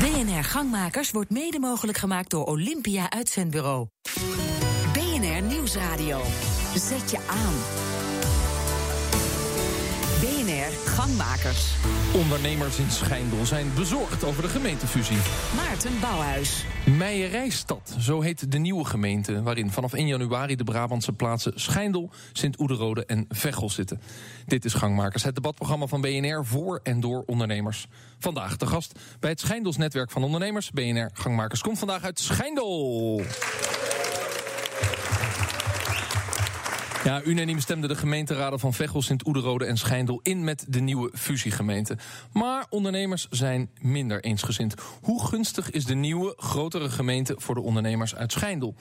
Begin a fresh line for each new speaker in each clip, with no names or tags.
BNR Gangmakers wordt mede mogelijk gemaakt door Olympia Uitzendbureau. BNR Nieuwsradio. Zet je aan. Gangmakers.
Ondernemers in Schijndel zijn bezorgd over de gemeentefusie.
Maarten Bouwhuis.
Meijerijstad, zo heet de nieuwe gemeente... waarin vanaf 1 januari de Brabantse plaatsen Schijndel, Sint-Oederode en Veghel zitten. Dit is Gangmakers, het debatprogramma van BNR voor en door ondernemers. Vandaag de gast bij het Schijndels netwerk van ondernemers. BNR Gangmakers komt vandaag uit Schijndel. Ja, unaniem stemden de gemeenteraden van Veghel, Sint-Oederode en Schijndel in met de nieuwe fusiegemeente. Maar ondernemers zijn minder eensgezind. Hoe gunstig is de nieuwe, grotere gemeente voor de ondernemers uit Schijndel?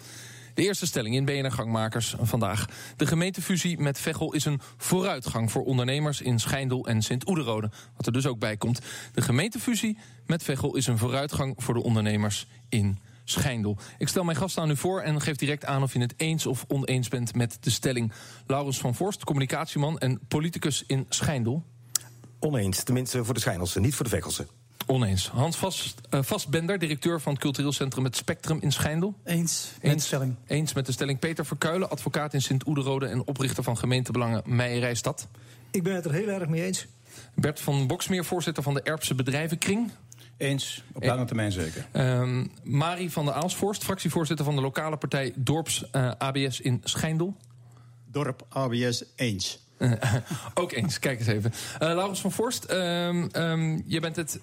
De eerste stelling in BNR Gangmakers vandaag. De gemeentefusie met Veghel is een vooruitgang voor ondernemers in Schijndel en Sint-Oederode. Wat er dus ook bij komt. De gemeentefusie met Veghel is een vooruitgang voor de ondernemers in Schijndel. Ik stel mijn gast aan u voor en geef direct aan of je het eens of oneens bent met de stelling. Laurens van Vorst, communicatieman en politicus in Schijndel.
Oneens, tenminste voor de Schijndelsen, niet voor de Veghelse.
Oneens. Hans Vast, uh, Vastbender, directeur van het cultureel centrum Het Spectrum in Schijndel.
Eens met
Eens.
de stelling.
Eens met de stelling. Peter Verkuilen, advocaat in Sint-Oederode en oprichter van gemeentebelangen Meijerijstad.
Ik ben het er heel erg mee eens.
Bert van Boksmeer, voorzitter van de Erpse Bedrijvenkring.
Eens, op lange termijn zeker.
Um, Marie van der Aalsvorst, fractievoorzitter van de lokale partij Dorps uh, ABS in Schijndel.
Dorp ABS eens.
Uh, ook eens, kijk eens even. Uh, Laurens van Vorst, um, um, je bent het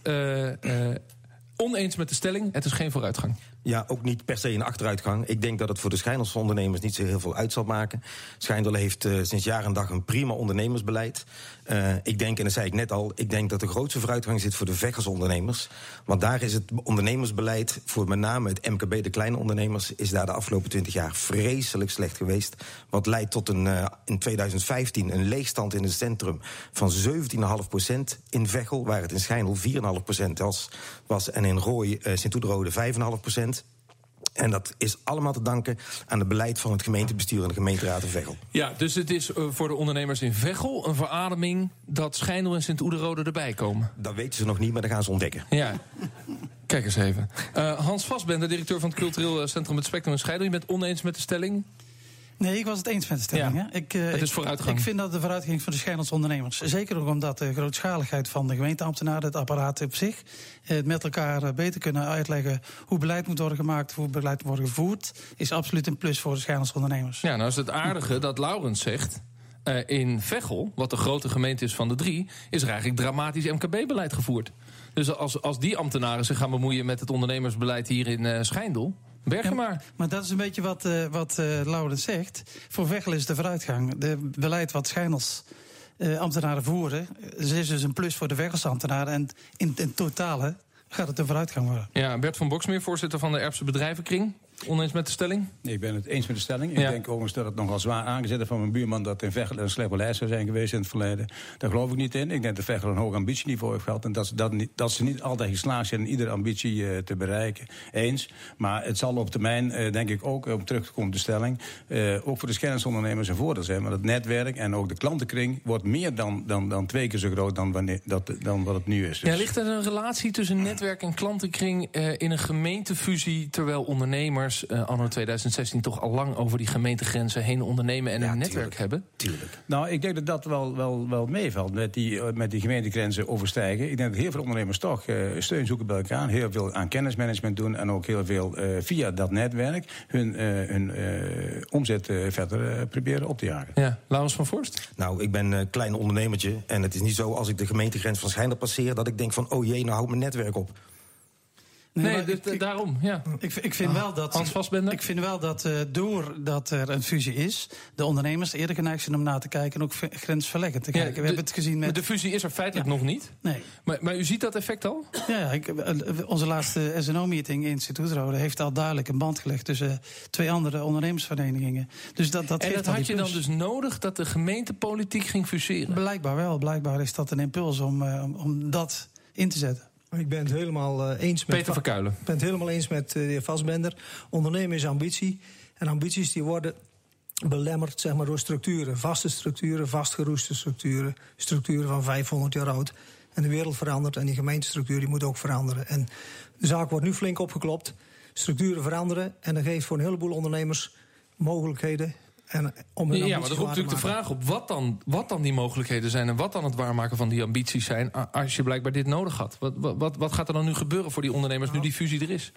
oneens met de stelling. Het is geen vooruitgang.
Ja, ook niet per se een achteruitgang. Ik denk dat het voor de Schijndelse ondernemers niet zo heel veel uit zal maken. Schijndel heeft uh, sinds jaar en dag een prima ondernemersbeleid. Uh, ik denk, en dat zei ik net al, ik denk dat de grootste vooruitgang zit voor de Veggers ondernemers. Want daar is het ondernemersbeleid, voor met name het MKB, de kleine ondernemers, is daar de afgelopen 20 jaar vreselijk slecht geweest. Wat leidt tot een, uh, in 2015 een leegstand in het centrum van 17,5% in Veghel, waar het in Schijndel 4,5% was, was. En in Rooi, Sint-Oederode 5,5%. En dat is allemaal te danken aan het beleid van het gemeentebestuur en de gemeenteraad in Veghel.
Ja, dus het is uh, voor de ondernemers in Veghel een verademing dat Schijndel en Sint-Oederode erbij komen.
Dat weten ze nog niet, maar dat gaan ze ontdekken.
Ja. Kijk eens even. Uh, Hans Vastbender, directeur van het cultureel centrum Het Spectrum in Schijndel. Je bent oneens met de stelling?
Nee, ik was het eens met de stelling.
Ja,
hè? Ik, uh,
het is vooruitgang.
Ik vind dat de vooruitgang van de Schijndelse ondernemers. Zeker ook omdat de grootschaligheid van de gemeenteambtenaren, het apparaat op zich, het met elkaar beter kunnen uitleggen hoe beleid moet worden gemaakt, hoe beleid moet worden gevoerd, is absoluut een plus voor de Schijndelse ondernemers.
Ja, nou is het aardige dat Laurens zegt. Uh, in Veghel, wat de grote gemeente is van de drie, is er eigenlijk dramatisch MKB-beleid gevoerd. Dus als, als die ambtenaren zich gaan bemoeien met het ondernemersbeleid hier in uh, Schijndel. Berg ja, maar.
Maar dat is een beetje wat, uh, wat uh, Laurens zegt. Voor Veghel is de vooruitgang. De beleid wat Schijnels uh, ambtenaren voeren, is dus een plus voor de Vechelse ambtenaren. En in, in totale gaat het een vooruitgang worden.
Ja, Bert van Boksmeer, voorzitter van de Erpse Bedrijvenkring. Oneens met de stelling?
Nee, ik ben het eens met de stelling. Ik
Ja.
denk overigens dat het nogal zwaar aangezet is van mijn buurman... dat in Veghel een slecht beleid zou zijn geweest in het verleden. Daar geloof ik niet in. Ik denk dat Veghel een hoog ambitieniveau heeft gehad... en dat ze, dat niet, dat ze niet altijd geslaagd zijn in iedere ambitie uh, te bereiken. Eens. Maar het zal op termijn, uh, denk ik ook, om terug te komen op de stelling... Uh, ook voor de schermsondernemers een voordeel zijn. Want het netwerk en ook de klantenkring wordt meer dan, dan, dan twee keer zo groot... dan, wanneer, dat, dan wat het nu is. Dus
Ja, ligt er een relatie tussen netwerk en klantenkring in een gemeentefusie... terwijl ondernemers uh, anno 2016 toch al lang over die gemeentegrenzen heen ondernemen... en
Ja,
een netwerk hebben?
Tuurlijk.
Nou, ik denk dat dat wel, wel, wel meevalt met die, uh, met die gemeentegrenzen overstijgen. Ik denk dat heel veel ondernemers toch uh, steun zoeken bij elkaar. Heel veel aan kennismanagement doen. En ook heel veel uh, via dat netwerk hun, uh, hun uh, omzet uh, verder uh, proberen op te jagen.
Ja, Laurens van Voorst?
Nou, ik ben een klein ondernemertje. En het is niet zo als ik de gemeentegrens van Schijndel passeer... dat ik denk van, oh jee, nou houdt mijn netwerk op.
Nee,
ik-
daarom, ja.
Ik, ik vind wel dat.
Hans Vastbender?
Ik vind wel dat uh, doordat er een fusie is, de ondernemers eerder geneigd zijn om na te kijken en ook grensverleggend te
Ja,
kijken. We
de-
hebben het gezien met.
De fusie is er feitelijk nog niet.
Nee.
Maar, maar u ziet dat effect al?
Ja, ik, eh, onze laatste SNO-meeting in Sint-Oetrode heeft al duidelijk een band gelegd tussen twee andere ondernemersverenigingen. Dus dat, dat
en dat had je dan dus nodig dat de gemeentepolitiek ging fuseren?
Blijkbaar wel. Blijkbaar is dat een impuls om, uh, om, om dat in te zetten.
Ik ben het helemaal uh, eens met.
Peter Verkuilen.
Ik ben het helemaal eens met uh, de heer Vastbender. Ondernemen is ambitie. En ambities die worden belemmerd zeg maar, door structuren. Vaste structuren, vastgeroeste structuren. Structuren van 500 jaar oud. En de wereld verandert en die gemeentestructuur die moet ook veranderen. En de zaak wordt nu flink opgeklopt. Structuren veranderen en dat geeft voor een heleboel ondernemers mogelijkheden. En om
ja, maar er roept natuurlijk de vraag op wat dan, wat dan die mogelijkheden zijn en wat dan het waarmaken van die ambities zijn als je blijkbaar dit nodig had. Wat, wat, wat gaat er dan nu gebeuren voor die ondernemers nu die fusie er is?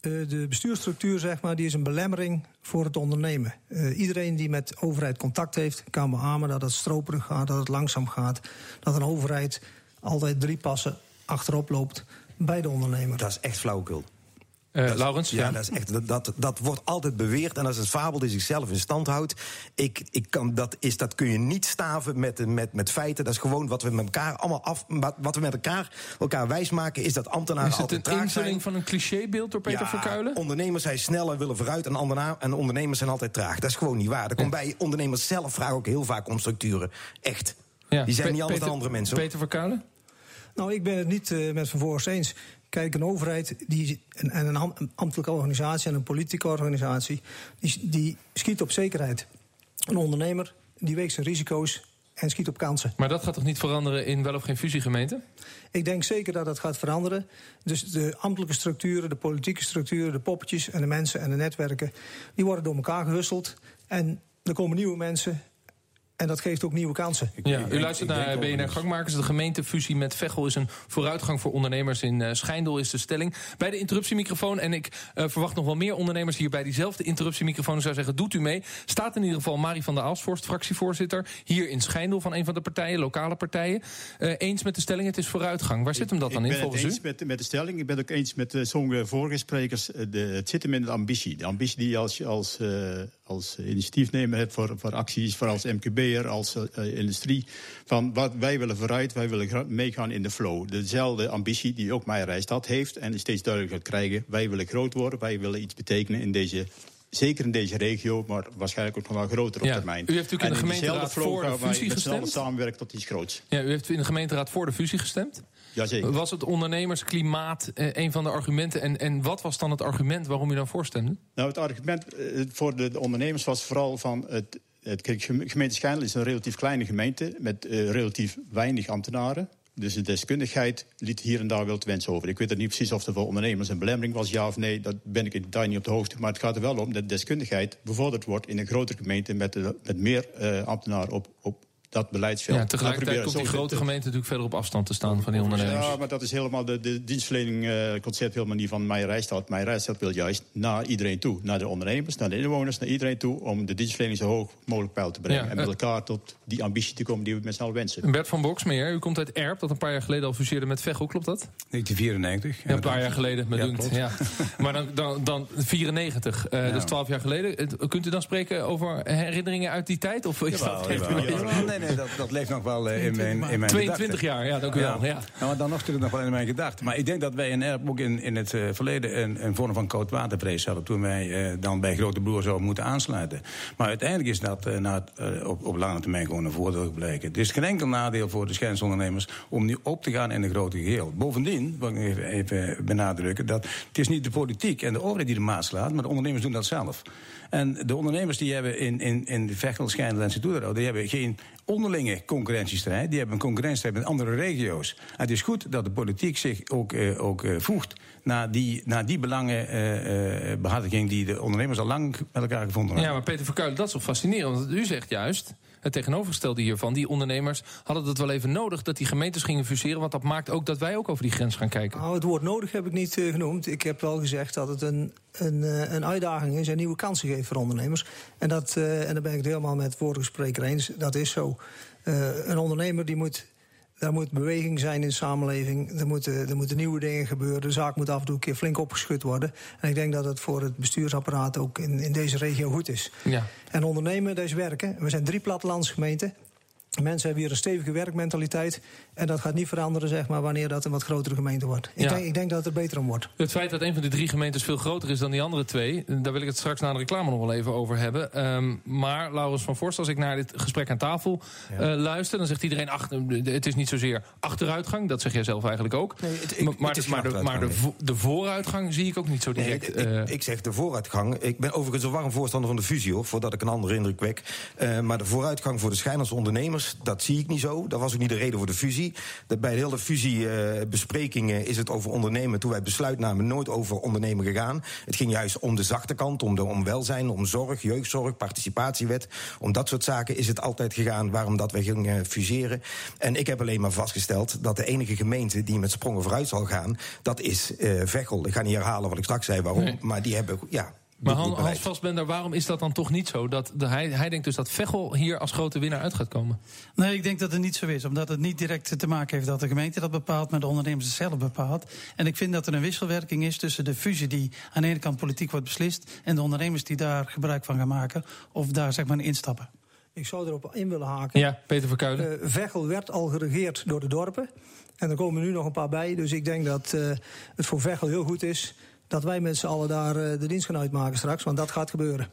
Uh, de bestuursstructuur zeg maar, die is een belemmering voor het ondernemen. Uh, iedereen die met overheid contact heeft, kan beamen dat het stroperig gaat, dat het langzaam gaat. Dat een overheid altijd drie passen achterop loopt bij de ondernemer.
Dat is echt flauwekul.
Uh, Laurens?
Ja, Dat, is echt, dat, dat wordt altijd beweerd. En dat is een fabel die zichzelf in stand houdt. Ik, ik kan, dat, is, dat kun je niet staven met, met, met feiten. Dat is gewoon wat we met elkaar allemaal af. Wat we met elkaar, elkaar wijsmaken, is dat ambtenaren.
Is het een invulling van een clichébeeld door Peter ja, Verkuilen?
Ondernemers zijn snel en willen vooruit. En, en ondernemers zijn altijd traag. Dat is gewoon niet waar. Er komt bij ondernemers zelf vragen ook heel vaak om structuren. Echt. Ja. Die zijn niet anders dan andere mensen.
Peter Verkuilen?
Nou, ik ben het niet uh, met Van Voorst eens. Kijk, een overheid die, en, een ambtelijke organisatie en een politieke organisatie... Die, die schiet op zekerheid. Een ondernemer die weegt zijn risico's en schiet op kansen.
Maar dat gaat toch niet veranderen in wel of geen fusiegemeente?
Ik denk zeker dat dat gaat veranderen. Dus de ambtelijke structuren, de politieke structuren, de poppetjes en de mensen en de netwerken... die worden door elkaar gehusteld. En er komen nieuwe mensen en dat geeft ook nieuwe kansen.
Ja, u luistert naar BNR Gangmakers. De gemeentefusie met Veghel is een vooruitgang voor ondernemers in uh, Schijndel, is de stelling. Bij de interruptiemicrofoon, en ik uh, verwacht nog wel meer ondernemers hier bij diezelfde interruptiemicrofoon. Ik zou zeggen, doet u mee. Staat in ieder geval Marie van der Aalsvorst, fractievoorzitter, hier in Schijndel van een van de partijen, lokale partijen. Uh, eens met de stelling, het is vooruitgang. Waar zit hem dat dan in volgens u?
Ik ben het eens met, met de stelling. Ik ben het ook eens met sommige vorige sprekers. De, het zit hem in de ambitie. De ambitie die je als, als, als initiatiefnemer hebt voor, voor acties, voor als MKB'er, als uh, industrie. Van wat wij willen vooruit, wij willen meegaan in de flow. Dezelfde ambitie die ook mijn Rijstad heeft en steeds duidelijker krijgen. Wij willen groot worden, wij willen iets betekenen in deze zeker in deze regio, maar waarschijnlijk ook nog wel groter op termijn.
U heeft natuurlijk in de gemeenteraad voor de fusie gestemd.
tot iets groots.
Ja, u heeft in de gemeenteraad voor de fusie gestemd.
Jazeker.
Was het ondernemersklimaat eh, een van de argumenten? En, en wat was dan het argument waarom u dan voorstemde?
Nou, het argument eh, voor de, de ondernemers was vooral van het het, gemeente Schijndel is een relatief kleine gemeente met uh, relatief weinig ambtenaren. Dus de deskundigheid liet hier en daar wel te wensen over. Ik weet niet precies of er voor ondernemers een belemmering was, ja of nee. Dat ben ik daar niet op de hoogte. Maar het gaat er wel om dat deskundigheid bevorderd wordt in een grotere gemeente met, met meer uh, ambtenaren op, op dat beleidsveld.
Ja, tegelijkertijd komt die grote gemeente natuurlijk verder op afstand te staan van die ondernemers.
Ja, maar dat is helemaal de, de dienstverlening uh, concept helemaal niet van Meijer Rijstad. Meijer Rijstad wil juist naar iedereen toe. Naar de ondernemers, naar de inwoners, naar iedereen toe... om de dienstverlening zo hoog mogelijk peil te brengen. en met elkaar tot die ambitie te komen die we met z'n allen wensen.
Bert van Boksmeer, u komt uit Erp, dat een paar jaar geleden al fuseerde met Veghel, klopt dat?
1994.
Ja, een paar jaar geleden, me ja. Ja. maar dan, dan, dan 94, uh, ja. dat is 12 jaar geleden. Kunt u dan spreken over herinneringen uit die tijd? Of is
jawel, dat. Nee, nee, dat, dat leeft nog wel uh, in mijn, in mijn
22 jaar, ja, dank u wel. Ja.
Nou, maar dan nog natuurlijk nog wel in mijn gedachten. Maar ik denk dat wij in Erp ook in, in het uh, verleden een, een vorm van koudwatervrees hadden... toen wij uh, dan bij Grote Broer zouden moeten aansluiten. Maar uiteindelijk is dat na, op, op lange termijn gewoon een voordeel gebleken. Het is geen enkel nadeel voor de schijnsondernemers om nu op te gaan in een grote geheel. Bovendien, wil ik even, even benadrukken, dat het is niet de politiek en de overheid die de maat slaat... maar de ondernemers doen dat zelf. En de ondernemers die hebben in, in, in de Vechtel, Schijndel en die hebben geen onderlinge concurrentiestrijd. Die hebben een concurrentiestrijd met andere regio's. En het is goed dat de politiek zich ook, uh, ook uh, voegt naar die, naar die belangenbehartiging... Uh, die de ondernemers al lang met elkaar gevonden hebben.
Ja, maar Peter Verkuilen, dat is toch fascinerend. Want u zegt juist het tegenovergestelde hiervan. Die ondernemers hadden het wel even nodig dat die gemeentes gingen fuseren. Want dat maakt ook dat wij ook over die grens gaan kijken.
Nou, het woord nodig heb ik niet uh, genoemd. Ik heb wel gezegd dat het een, een, uh, een uitdaging is en nieuwe kansen geeft voor ondernemers. En, dat, uh, en daar ben ik het helemaal met vorige spreker eens. Dat is zo. een ondernemer die moet er moet beweging zijn in de samenleving. Er moeten, er moeten nieuwe dingen gebeuren. De zaak moet af en toe een keer flink opgeschud worden. En ik denk dat het voor het bestuursapparaat ook in, in deze regio goed is. Ja. En ondernemen, dat is werken. We zijn drie plattelandsgemeenten. Mensen hebben hier een stevige werkmentaliteit. En dat gaat niet veranderen zeg maar, wanneer dat een wat grotere gemeente wordt. Ik, denk, ik denk dat het er beter om wordt.
Het feit dat een van de drie gemeentes veel groter is dan die andere twee... daar wil ik het straks na de reclame nog wel even over hebben. Um, maar, Laurens van Vorst, als ik naar dit gesprek aan tafel ja. uh, luister... dan zegt iedereen, ach, het is niet zozeer achteruitgang. Dat zeg jij zelf eigenlijk ook. Nee, het, ik, maar, het maar, de, maar de, de, vooruitgang zie ik ook niet zo direct.
Nee, ik, uh, ik, zeg de vooruitgang. Ik ben overigens een warm voorstander van de fusie, hoor, voordat ik een andere indruk wek. Uh, maar de vooruitgang voor de schijners ondernemers Dat zie ik niet zo. Dat was ook niet de reden voor de fusie. Dat bij de hele fusiebesprekingen is het over ondernemen. Toen wij besluit namen, nooit over ondernemen gegaan. Het ging juist om de zachte kant, om, de, om welzijn, om zorg, jeugdzorg, participatiewet. Om dat soort zaken is het altijd gegaan waarom dat we gingen fuseren. En ik heb alleen maar vastgesteld dat de enige gemeente die met sprongen vooruit zal gaan, dat is uh, Veghel. Ik ga niet herhalen wat ik straks zei waarom, nee. maar die hebben ja,
maar Han, Hans Vastbender, waarom is dat dan toch niet zo? Dat de, hij, hij denkt dus dat Veghel hier als grote winnaar uit gaat komen.
Nee, ik denk dat het niet zo is. Omdat het niet direct te maken heeft dat de gemeente dat bepaalt, maar de ondernemers het zelf bepaalt. En ik vind dat er een wisselwerking is tussen de fusie die aan de ene kant politiek wordt beslist. en de ondernemers die daar gebruik van gaan maken. of daar zeg maar in instappen.
Ik zou erop in willen haken.
Ja, Peter Verkuilen.
Uh, Veghel werd al geregeerd door de dorpen. En er komen nu nog een paar bij. Dus ik denk dat uh, het voor Veghel heel goed is dat wij met z'n allen daar uh, de dienst gaan uitmaken straks. Want dat gaat gebeuren.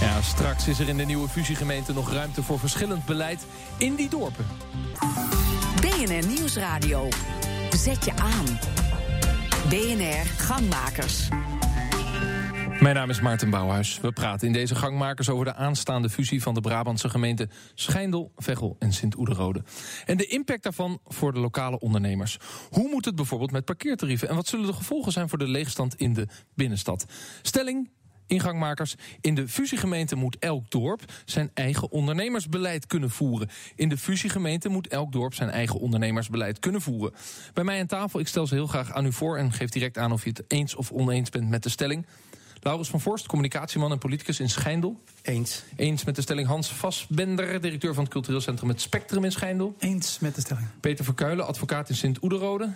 Ja, straks is er in de nieuwe fusiegemeente nog ruimte voor verschillend beleid in die dorpen.
BNR Nieuwsradio. Zet je aan. BNR Gangmakers.
Mijn naam is Maarten Bouwhuis. We praten in deze gangmakers over de aanstaande fusie van de Brabantse gemeenten Schijndel, Veghel en Sint-Oederode. En de impact daarvan voor de lokale ondernemers. Hoe moet het bijvoorbeeld met parkeertarieven en wat zullen de gevolgen zijn voor de leegstand in de binnenstad? Stelling. Ingangmakers. In de fusiegemeente moet elk dorp zijn eigen ondernemersbeleid kunnen voeren. In de fusiegemeente moet elk dorp zijn eigen ondernemersbeleid kunnen voeren. Bij mij aan tafel, ik stel ze heel graag aan u voor en geef direct aan of je het eens of oneens bent met de stelling. Laurens van Vorst, communicatieman en politicus in Schijndel.
Eens.
Eens met de stelling Hans Vasbender, directeur van het cultureel centrum Het Spectrum in Schijndel.
Eens met de stelling.
Peter Verkuilen, advocaat in Sint-Oederode.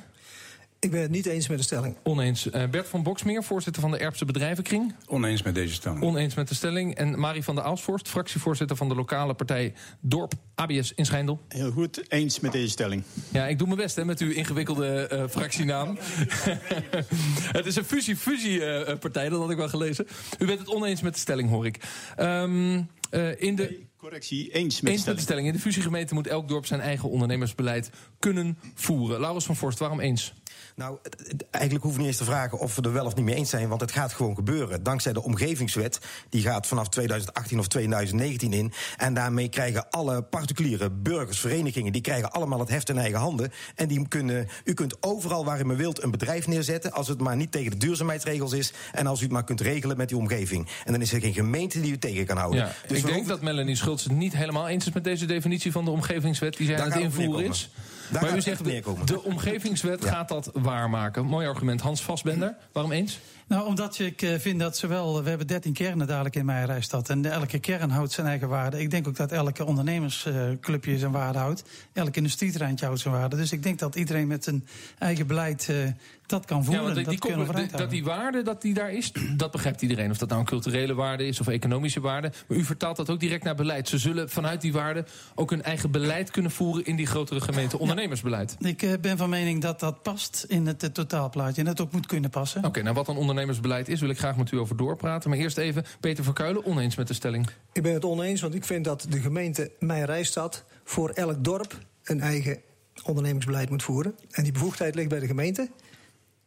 Ik ben het niet eens met de stelling.
Oneens. Uh, Bert van Boksmeer, voorzitter van de Erpse Bedrijvenkring.
Oneens met deze stelling.
Oneens met de stelling. En Marie van der Aalsvorst, fractievoorzitter van de lokale partij Dorp ABS in Schijndel.
Heel goed, eens met deze stelling.
Ja, ik doe mijn best hè, met uw ingewikkelde uh, fractienaam. het is een fusie-fusie-partij, uh, dat had ik wel gelezen. U bent het oneens met de stelling, hoor ik. Um, in de...
Correctie, eens met,
eens
de
met de stelling. In de fusiegemeente moet elk dorp zijn eigen ondernemersbeleid kunnen voeren. Laurens van Vorst, waarom eens?
Nou, eigenlijk hoeven we niet eens te vragen of we er wel of niet mee eens zijn, want het gaat gewoon gebeuren. Dankzij de omgevingswet, die gaat vanaf 2018 of 2019 in. En daarmee krijgen alle particuliere burgers, verenigingen, die krijgen allemaal het heft in eigen handen. En die kunnen, u kunt overal waar u maar wilt een bedrijf neerzetten, als het maar niet tegen de duurzaamheidsregels is. En als u het maar kunt regelen met die omgeving. En dan is er geen gemeente die u tegen kan houden.
Ja, dus ik denk dat Melanie Schultz het niet helemaal eens is met deze definitie van de omgevingswet die zij aan het invoeren is.
Daar
maar u zegt, de omgevingswet ja. gaat dat waarmaken. Mooi argument. Hans Vasbender, waarom eens?
Nou, omdat ik uh, vind dat zowel... We hebben 13 kernen dadelijk in Meijerijstad. En elke kern houdt zijn eigen waarde. Ik denk ook dat elke ondernemersclubje uh, zijn waarde houdt. Elk industrieterreintje houdt zijn waarde. Dus ik denk dat iedereen met zijn eigen beleid... Uh, dat kan voeren.
Ja, want die,
dat,
die, die, dat die waarde dat die daar is, dat begrijpt iedereen. Of dat nou een culturele waarde is of economische waarde. Maar u vertaalt dat ook direct naar beleid. Ze zullen vanuit die waarde ook hun eigen beleid kunnen voeren... in die grotere gemeente ondernemersbeleid.
Ja, ik ben van mening dat dat past in het, het totaalplaatje. En dat ook moet kunnen passen.
Oké, okay, nou wat dan ondernemersbeleid is... wil ik graag met u over doorpraten. Maar eerst even Peter Verkuilen, oneens met de stelling.
Ik ben het oneens, want ik vind dat de gemeente Meijerijstad... voor elk dorp een eigen ondernemingsbeleid moet voeren. En die bevoegdheid ligt bij de gemeente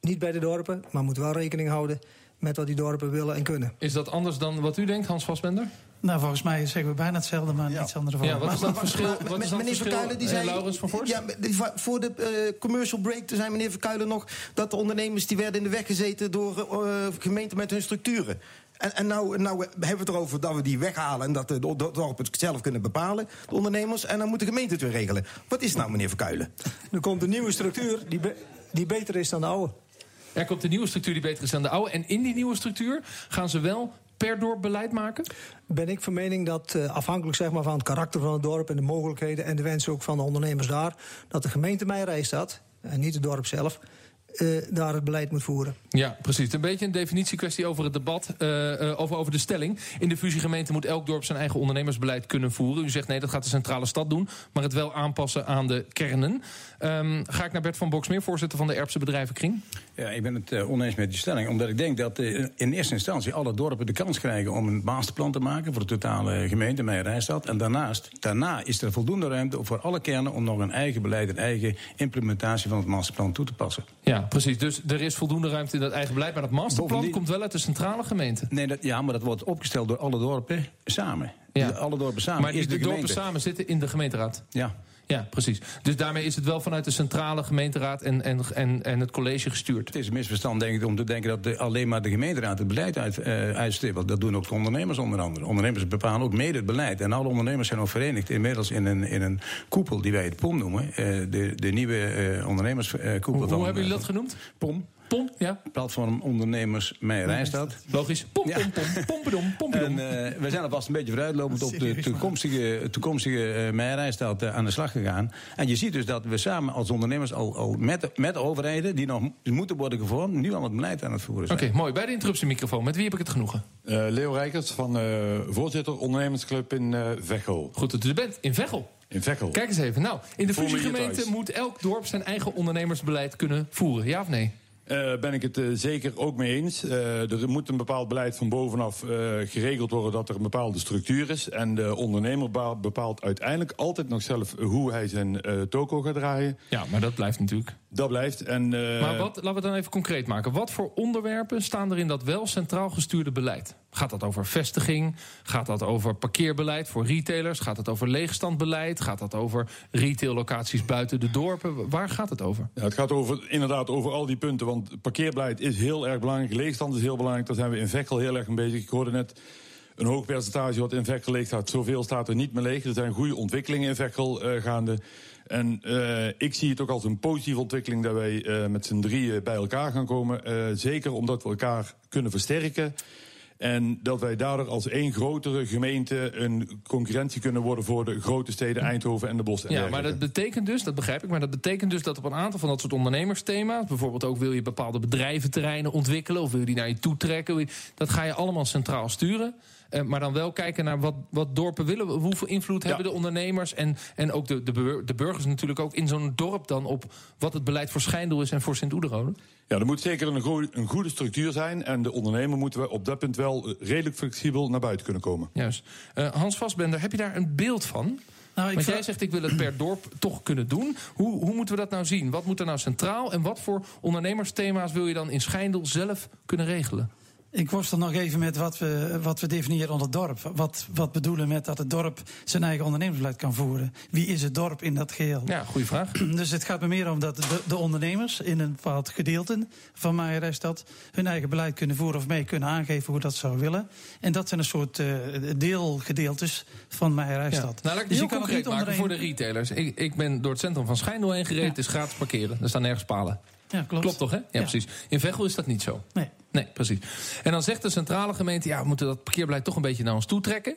niet bij de dorpen, maar moet wel rekening houden met wat die dorpen willen en kunnen.
Is dat anders dan wat u denkt, Hans Vastbender?
Nou, volgens mij zeggen we bijna hetzelfde, maar ja. iets andere
Ja, wat is dat verschil?
Maar,
wat is dat
meneer Verkuilen, die zei,
Laurens van Vorst?
Ja, voor de uh, commercial break toen zei meneer Verkuilen nog... dat de ondernemers die werden in de weg gezeten door uh, gemeenten met hun structuren. En, en nou, nou hebben we het erover dat we die weghalen... en dat de dorpen het zelf kunnen bepalen, de ondernemers... en dan moet de gemeente het weer regelen. Wat is het nou, meneer Verkuilen?
Er komt een nieuwe structuur die, be die beter is dan de oude.
Er komt een nieuwe structuur die beter is dan de oude. En in die nieuwe structuur gaan ze wel per dorp beleid maken?
Ben ik van mening dat uh, afhankelijk zeg maar, van het karakter van het dorp... en de mogelijkheden en de wensen ook van de ondernemers daar... dat de gemeente Meijerij staat, en niet het dorp zelf... Uh, daar het beleid moet voeren.
Ja, precies. Een beetje een definitiekwestie over het debat, uh, uh, over, over de stelling. In de fusiegemeente moet elk dorp zijn eigen ondernemersbeleid kunnen voeren. U zegt nee, dat gaat de centrale stad doen, maar het wel aanpassen aan de kernen. Um, ga ik naar Bert van Boksmeer, voorzitter van de Erpse Bedrijvenkring.
Ja, ik ben het oneens met die stelling, omdat ik denk dat in eerste instantie alle dorpen de kans krijgen om een masterplan te maken voor de totale gemeente, mijn Rijstad. En daarnaast, daarna is er voldoende ruimte voor alle kernen om nog een eigen beleid, een eigen implementatie van het masterplan toe te passen.
Ja, Ja, precies. Dus er is voldoende ruimte in dat eigen beleid. Maar dat masterplan
Bovendien-
komt wel uit de centrale gemeente.
Nee, dat, ja, maar dat wordt opgesteld door alle dorpen samen.
Ja.
Dus Alle dorpen samen
maar die,
is
de,
de,
dorpen samen zitten in de gemeenteraad.
Ja.
Ja, precies. Dus daarmee is het wel vanuit de centrale gemeenteraad en, en, en, en het college gestuurd.
Het is een misverstand denk ik, om te denken dat de- alleen maar de gemeenteraad het beleid uit, eh, uitstippelt. Dat doen ook de ondernemers onder andere. Ondernemers bepalen ook mede het beleid. En alle ondernemers zijn ook verenigd inmiddels in een, in een koepel die wij het POM noemen. Eh, de, de nieuwe eh, ondernemerskoepel
Hoe,
van...
hoe hebben jullie dat genoemd?
POM,
Pom, ja.
Platform Ondernemers Meijerijstad.
Logisch. Pom, pom, pom, pompedom, pompedom.
En eh, we zijn alvast een beetje vooruitlopend op de toekomstige, toekomstige eh eh, aan de slag gegaan. En je ziet dus dat we samen als ondernemers al, al met, met de overheden, die nog moeten worden gevormd, nu al het beleid aan het voeren
Oké,
zijn.
mooi. Bij de interruptiemicrofoon. Met wie heb ik het genoegen?
Eh, Leo Rijkers van eh, voorzitter ondernemersclub in Veghel.
Goed dat u er bent. In Veghel.
In Veghel.
Kijk eens even. Nou, in de fusiegemeente moet elk dorp zijn eigen ondernemersbeleid kunnen voeren. Ja of nee?
Eh, ben ik het eh, zeker ook mee eens. Eh, er moet een bepaald beleid van bovenaf geregeld worden dat er een bepaalde structuur is. En de ondernemer bepaalt uiteindelijk altijd nog zelf hoe hij zijn toko gaat draaien.
Ja, maar dat blijft natuurlijk.
Dat blijft. En,
Maar wat, laten we het dan even concreet maken. Wat voor onderwerpen staan er in dat wel centraal gestuurde beleid? Gaat dat over vestiging? Gaat dat over parkeerbeleid voor retailers? Gaat het over leegstandbeleid? Gaat dat over retaillocaties buiten de dorpen? Waar gaat het over?
Ja, het gaat over, inderdaad over al die punten. Want parkeerbeleid is heel erg belangrijk. Leegstand is heel belangrijk. Daar zijn we in Veghel heel erg mee bezig. Ik hoorde net een hoog percentage wat in Veghel leeg staat. Zoveel staat er niet meer leeg. Er zijn goede ontwikkelingen in Veghel eh, gaande. En eh, ik zie het ook als een positieve ontwikkeling dat wij eh, met z'n drieën bij elkaar gaan komen. Zeker omdat we elkaar kunnen versterken. En dat wij daardoor als één grotere gemeente een concurrentie kunnen worden voor de grote steden Eindhoven en de Bos. En
Ja, maar dat betekent dus, dat begrijp ik, maar dat betekent dus dat op een aantal van dat soort ondernemersthema's, bijvoorbeeld ook wil je bepaalde bedrijventerreinen ontwikkelen of wil je die naar je toe trekken, dat ga je allemaal centraal sturen. Eh, maar dan wel kijken naar wat, wat dorpen willen. Hoeveel invloed hebben de ondernemers en, en ook de, de, bur- de burgers natuurlijk ook in zo'n dorp dan op wat het beleid voor Schijndel is en voor Sint-Oederode?
Ja, er moet zeker een, go- een goede structuur zijn. En de ondernemer moeten we op dat punt wel eh, redelijk flexibel naar buiten kunnen komen.
Juist. Eh, Hans Vastbender, heb je daar een beeld van?
Nou, ik
Want jij zegt ik wil het per dorp toch kunnen doen. Hoe, hoe moeten we dat nou zien? Wat moet er nou centraal en wat voor ondernemersthema's wil je dan in Schijndel zelf kunnen regelen?
Ik worstel nog even met wat we, wat we definiëren onder dorp. Wat, wat bedoelen met dat het dorp zijn eigen ondernemersbeleid kan voeren? Wie is het dorp in dat geheel?
Ja, goede vraag.
Dus het gaat me meer om dat de, de ondernemers in een bepaald gedeelte van Maaierstad hun eigen beleid kunnen voeren of mee kunnen aangeven hoe dat zou willen. En dat zijn een soort eh, deelgedeeltes van
Ja.
Maaierstad.
Nou, laat ik het
Dus je
heel
kan
concreet maken voor de retailers. Ik, ik ben door het centrum van Schijndel heen gereden.
Ja.
Het is gratis parkeren. Er staan nergens palen.
Ja, klopt.
Klopt toch, hè? Ja, precies. In Veghel is dat niet zo.
Nee.
Nee, precies. En dan zegt de centrale gemeente... ja, we moeten dat parkeerbeleid toch een beetje naar ons toe trekken.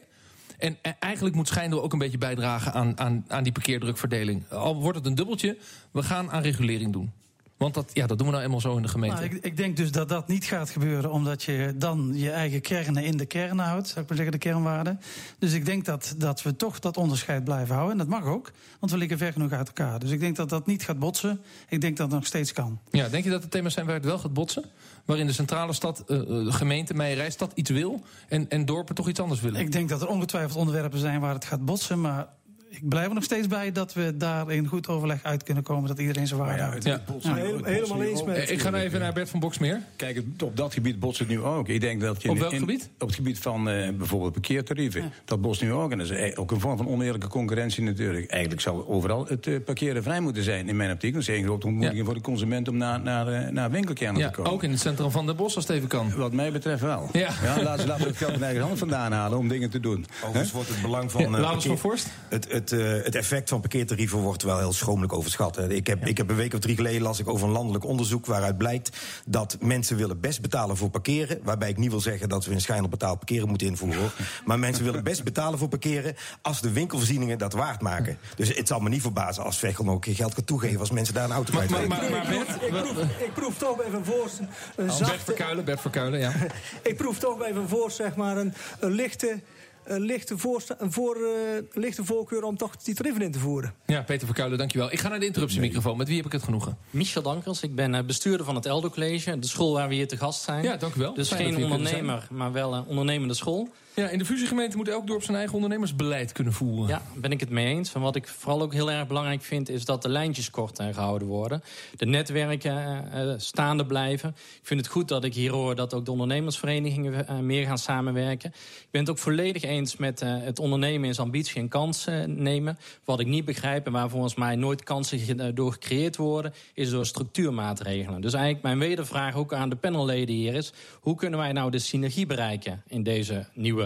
En eigenlijk moet Schijndel ook een beetje bijdragen aan, aan, aan die parkeerdrukverdeling. Al wordt het een dubbeltje, we gaan aan regulering doen. Want dat, ja, dat doen we nou eenmaal zo in de gemeente.
Nou, ik, ik denk dus dat dat niet gaat gebeuren, omdat je dan je eigen kernen in de kern houdt, zou ik maar zeggen, de kernwaarden. Dus ik denk dat, dat we toch dat onderscheid blijven houden. En dat mag ook, want we liggen ver genoeg uit elkaar. Dus ik denk dat dat niet gaat botsen. Ik denk dat het nog steeds kan.
Ja, denk je dat er thema's zijn waar het wel gaat botsen? Waarin de centrale stad, eh, de gemeente, Meijerijstad iets wil... En, en dorpen toch iets anders willen?
Ik denk dat er ongetwijfeld onderwerpen zijn waar het gaat botsen, maar ik blijf er nog steeds bij dat we daar in goed overleg uit kunnen komen, dat iedereen zijn waarde houdt.
Ja.
Ja, heel- helemaal eens met.
Ik ga nou even naar Bert van Boksmeer.
Kijk, op dat gebied botst het nu ook. Ik denk dat je
Op welk
in-
gebied?
Op het gebied van eh, bijvoorbeeld parkeertarieven. Dat botst nu ook. En dat is e- ook een vorm van oneerlijke concurrentie natuurlijk. Eigenlijk zou overal het eh, parkeren vrij moeten zijn in mijn optiek. Dat is een grote ontmoediging
Ja.
voor de consument om naar, naar, eh, naar winkelkernen
Ja,
te komen.
ook in het centrum van de Bos als het even kan.
Wat mij betreft wel.
Ja.
laten, we het geld in eigen hand vandaan halen om dingen te doen.
Overigens wordt het belang van.
Ja,
eh,
Laurens van Voorst?
Het, het, eh, het effect van parkeertarieven wordt wel heel schromelijk overschat. hè. Ik heb, ik heb een week of drie geleden las ik over een landelijk onderzoek waaruit blijkt dat mensen willen best betalen voor parkeren. Waarbij ik niet wil zeggen dat we in schijn op betaald parkeren moeten invoeren. Maar mensen willen best betalen voor parkeren als de winkelvoorzieningen dat waard maken. Dus het zal me niet verbazen als Veghel nog een keer geld gaat toegeven als mensen daar een auto
Maar,
kwijt
maar,
zijn.
maar, maar
ik, proef, ik, proef, ik proef toch bij Van Voorst een
Bert
zachte...
Verkuilen, Bert Verkuilen, ja.
Ik proef toch bij Van Voorst zeg maar een, een lichte... Een lichte, voor, eh, lichte voorkeur om toch die tarieven in te voeren.
Ja, Peter Verkuilen, dankjewel. Ik ga naar de interruptiemicrofoon. Met wie heb ik het genoegen?
Michel Dankers, ik ben eh, bestuurder van het Eldo College, de school waar we hier te gast zijn.
Ja, dank u wel.
Dus
Fijn
geen ondernemer, maar wel een ondernemende school.
Ja, in de fusiegemeente moet elk dorp zijn eigen ondernemersbeleid kunnen voeren.
Ja, ben ik het mee eens. En wat ik vooral ook heel erg belangrijk vind... is dat de lijntjes kort gehouden worden. De netwerken uh, staande blijven. Ik vind het goed dat ik hier hoor dat ook de ondernemersverenigingen... Meer gaan samenwerken. Ik ben het ook volledig eens met het ondernemen is ambitie en kansen nemen. Wat ik niet begrijp en waar volgens mij nooit kansen door gecreëerd worden... is door structuurmaatregelen. Dus eigenlijk mijn wedervraag ook aan de panelleden hier is... hoe kunnen wij nou de synergie bereiken in deze nieuwe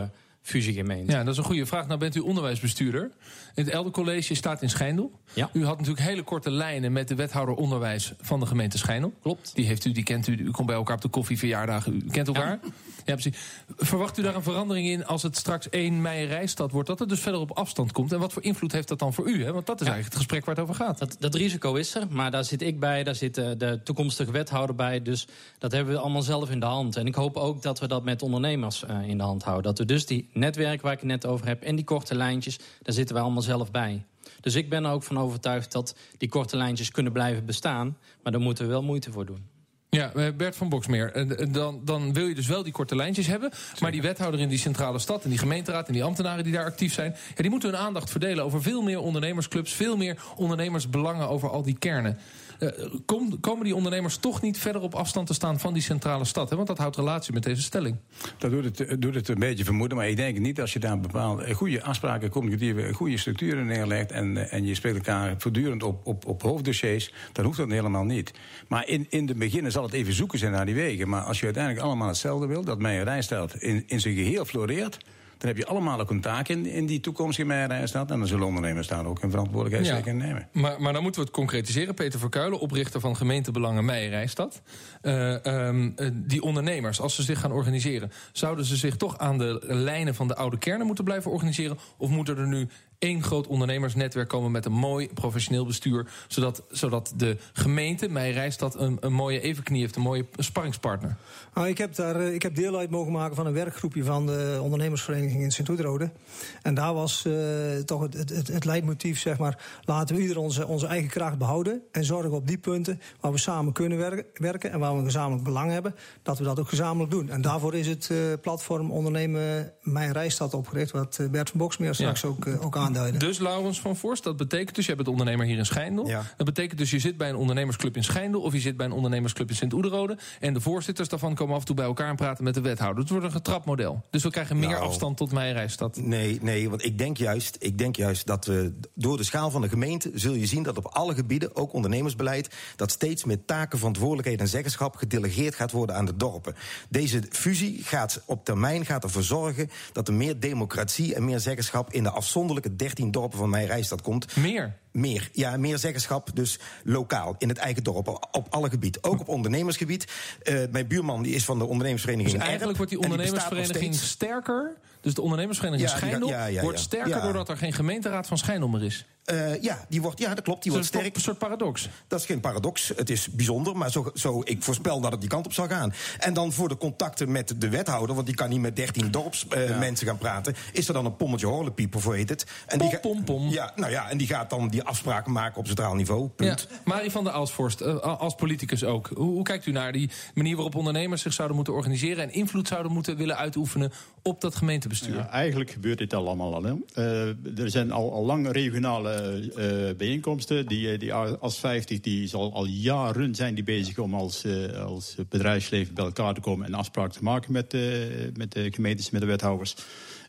fusiegemeente?
Ja, dat is een goede vraag. Nou bent u onderwijsbestuurder. Het Elder College staat in Schijndel.
Ja.
U had natuurlijk hele korte lijnen met de wethouder onderwijs van de gemeente Schijndel.
Klopt.
Die, heeft u, die kent u, u komt bij elkaar op de koffieverjaardagen. U kent elkaar. Ja. Ja. precies. Verwacht u daar een verandering in als het straks 1 mei Rijstad wordt? Dat het dus verder op afstand komt? En wat voor invloed heeft dat dan voor u? Hè? Want dat is ja. eigenlijk het gesprek waar het over gaat.
Dat, dat risico is er, maar daar zit ik bij. Daar zit de, de toekomstige wethouder bij. Dus dat hebben we allemaal zelf in de hand. En ik hoop ook dat we dat met ondernemers uh, in de hand houden. Dat we dus die netwerk waar ik het net over heb... en die korte lijntjes, daar zitten we allemaal zelf bij. Dus ik ben er ook van overtuigd dat die korte lijntjes kunnen blijven bestaan. Maar daar moeten we wel moeite voor doen.
Ja, Bert van Boksmeer, dan, dan wil je dus wel die korte lijntjes hebben. Maar die wethouder in die centrale stad en die gemeenteraad en die ambtenaren die daar actief zijn... Ja, die moeten hun aandacht verdelen over veel meer ondernemersclubs... veel meer ondernemersbelangen over al die kernen. Kom, komen die ondernemers toch niet verder op afstand te staan van die centrale stad? Hè? Want dat houdt relatie met deze stelling.
Dat doet het, doet het een beetje vermoeden, maar ik denk niet als je daar bepaalde goede afspraken, communicatieve, goede structuren neerlegt en, en je spreekt elkaar voortdurend op, op, op hoofddossiers, dan hoeft dat helemaal niet. Maar in, in de beginnen zal het even zoeken zijn naar die wegen. Maar als je uiteindelijk allemaal hetzelfde wil, dat mijn rijstelt in, in zijn geheel floreert dan heb je allemaal ook een taak in, in die toekomstige meijerijstad. En dan zullen ondernemers daar ook een verantwoordelijkheid zeker in nemen.
Maar, maar dan moeten we het concretiseren. Peter Verkuilen, oprichter van gemeentebelangen Meijerijstad. Uh, um, uh, die ondernemers, als ze zich gaan organiseren... zouden ze zich toch aan de lijnen van de oude kernen moeten blijven organiseren? Of moeten er nu één groot ondernemersnetwerk komen met een mooi professioneel bestuur. Zodat, zodat de gemeente, Meijerijstad, een, een mooie evenknie heeft, een mooie sparringspartner.
Nou, ik, heb daar, ik heb deel uit mogen maken van een werkgroepje van de ondernemersvereniging in Sint-Oedrade. En daar was uh, toch het, het, het, leidmotief, zeg maar, laten we ieder onze, onze eigen kracht behouden. En zorgen op die punten waar we samen kunnen werken, werken en waar we een gezamenlijk belang hebben, dat we dat ook gezamenlijk doen. En daarvoor is het uh, platform Ondernemen Meijerijstad opgericht, wat Bert van Boksmeer straks ja. ook, uh, ook aan
Dus Laurens van Voorst, dat betekent dus, je hebt het ondernemer hier in Schijndel.
Ja.
Dat betekent dus, je zit bij een ondernemersclub in Schijndel... of je zit bij een ondernemersclub in Sint-Oederode... en de voorzitters daarvan komen af en toe bij elkaar en praten met de wethouder. Het wordt een getrapmodel. Dus we krijgen meer
Nou.
afstand tot Meijerijstad.
Nee, nee, want ik denk juist, ik denk juist dat we door de schaal van de gemeente zul je zien dat op alle gebieden, ook ondernemersbeleid, dat steeds meer taken, verantwoordelijkheden en zeggenschap gedelegeerd gaat worden aan de dorpen. Deze fusie gaat op termijn gaat ervoor zorgen dat er meer democratie en meer zeggenschap in de afzonderlijke 13 dorpen van Meijerijstad komt.
Meer?
Meer, ja, meer zeggenschap, dus lokaal, in het eigen dorp, op, alle gebieden. Ook op ondernemersgebied. Uh, mijn buurman die is van de ondernemersvereniging
Dus eigenlijk wordt die ondernemersvereniging sterker. Dus de ondernemersvereniging
Ja,
Schijndel
ja, ja,
wordt sterker doordat er geen gemeenteraad van Schijndel meer is.
Eh, ja, die wordt, ja, dat klopt, die
Dat
wordt sterk.
een soort paradox.
Dat is geen paradox. Het is bijzonder, maar zo, zo, ik voorspel dat het die kant op zal gaan. En dan voor de contacten met de wethouder, want die kan niet met 13 dorpsmensen mensen gaan praten, is er dan een pommetje horlepieper, voor heet het. En
Pom,
die ga-
pom, pom.
Ja, nou ja, en die gaat dan die afspraken maken op centraal niveau. Punt.
Ja, Marie van der Alsvorst, eh, als politicus ook. Hoe, hoe kijkt u naar die manier waarop ondernemers zich zouden moeten organiseren... en invloed zouden moeten willen uitoefenen op dat gemeentebestuur?
Ja, eigenlijk gebeurt dit allemaal al. Hè. Eh, er zijn al, al lang regionale eh, bijeenkomsten. Die, eh, die als 50 die zal al jaren zijn die bezig om als, eh, als bedrijfsleven bij elkaar te komen en afspraken te maken met, eh, met de gemeentes, met de wethouders.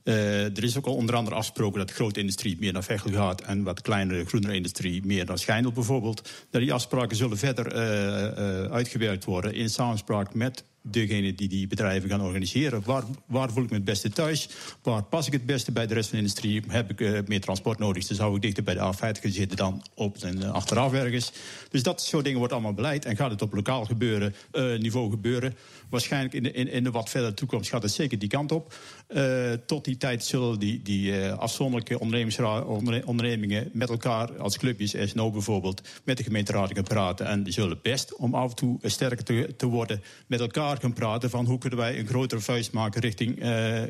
Eh, er is ook al onder andere afgesproken dat grote industrie meer naar Veghel gaat en wat kleinere, groenere industrie meer naar Schijndel bijvoorbeeld. Dat die afspraken zullen verder eh, eh, uitgewerkt worden in samenspraak met degene die die bedrijven gaan organiseren. Waar, waar voel ik me het beste thuis? Waar pas ik het beste bij de rest van de industrie? Heb ik eh, meer transport nodig? Dan zou ik dichter bij de A50 gaan zitten dan op en eh, achteraf ergens. Dus dat soort dingen wordt allemaal beleid. En gaat het op lokaal gebeuren, eh, niveau gebeuren? Waarschijnlijk in de, in, in de wat verdere toekomst gaat het zeker die kant op. Eh, tot die tijd zullen die, die afzonderlijke ondernemingen met elkaar, als clubjes, SNO bijvoorbeeld, met de gemeenteraad gaan praten. En die zullen best, om af en toe sterker te, te worden, met elkaar gaan praten van hoe kunnen wij een grotere vuist maken richting eh,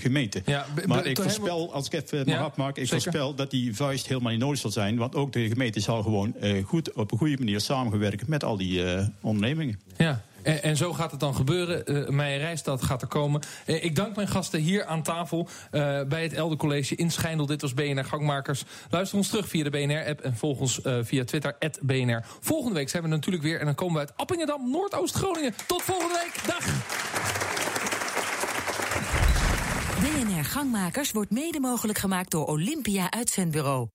gemeente.
Ja,
maar ik voorspel, als ik even mag
Ja,
afmaken, ik
zeker.
voorspel dat die vuist helemaal niet nodig zal zijn. Want ook de gemeente zal gewoon eh, goed op een goede manier samenwerken met al die ondernemingen.
Ja. En, en zo gaat het dan gebeuren. Uh, mijn reisstad gaat er komen. Uh, ik dank mijn gasten hier aan tafel uh, bij het Elder College in Schijndel. Dit was BNR Gangmakers. Luister ons terug via de BNR-app en volg ons via Twitter, BNR. Volgende week zijn we natuurlijk weer en dan komen we uit Appingedam, Noordoost-Groningen. Tot volgende week. Dag!
BNR Gangmakers wordt mede mogelijk gemaakt door Olympia Uitzendbureau.